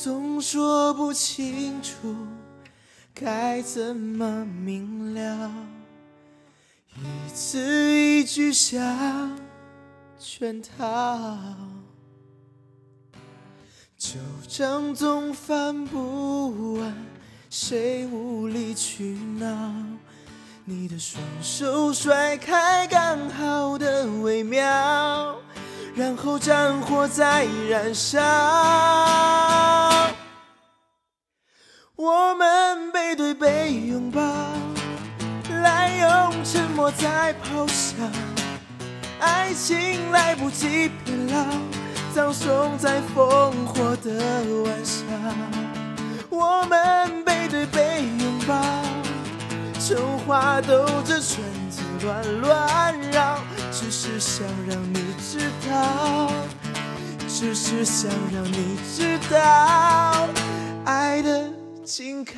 总说不清楚该怎么明了，一字一句像圈套，旧账总翻不完，谁无理取闹？你的双手甩开刚好的微妙，然后战火在燃烧。我们背对背拥抱，来用沉默在咆哮。爱情来不及变老，葬送在烽火的晚上。我们背对背拥抱，丑话兜着圈子乱乱绕，只是想让你知道，只是想让你知道。紧靠